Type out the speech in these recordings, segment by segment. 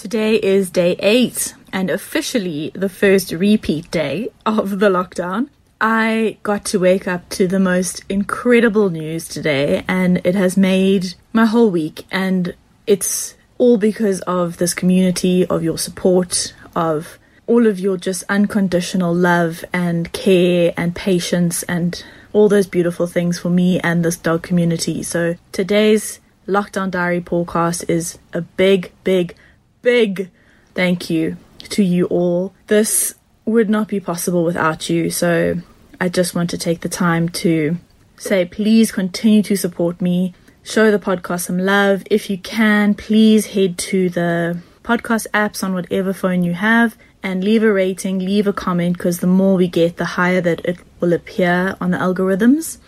Today is day eight and officially the first repeat day of the lockdown. I got to wake up to the most incredible news today, and it has made my whole week. And it's all because of this community, of your support, of all of your just unconditional love and care and patience, and all those beautiful things for me and this dog community. So today's Lockdown Diary podcast is a big, big, big thank you to you all. This would not be possible without you, so I just want to take the time to say please continue to support me. Show the podcast some love. If you can, please head to the podcast apps on whatever phone you have and leave a rating, leave a comment because the more we get, the higher that it will appear on the algorithms.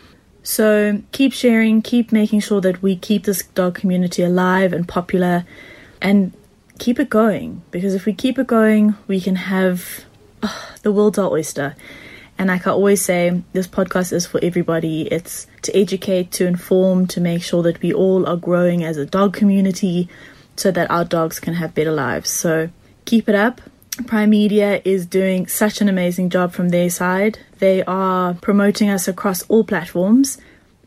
So keep sharing, keep making sure that we keep this dog community alive and popular and keep it going because if we keep it going, we can have oh, the world's our oyster. And like I always say, this podcast is for everybody. It's to educate, to inform, to make sure that we all are growing as a dog community so that our dogs can have better lives. So keep it up. Primedia is doing such an amazing job from their side. They are promoting us across all platforms.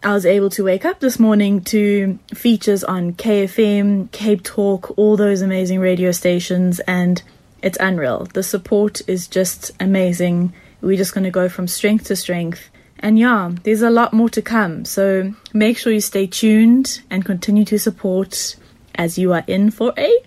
I was able to wake up this morning to features on KFM, Cape Talk, all those amazing radio stations, and it's unreal. The support is just amazing. We're just going to go from strength to strength. And yeah, there's a lot more to come. So make sure you stay tuned and continue to support as you are in for a.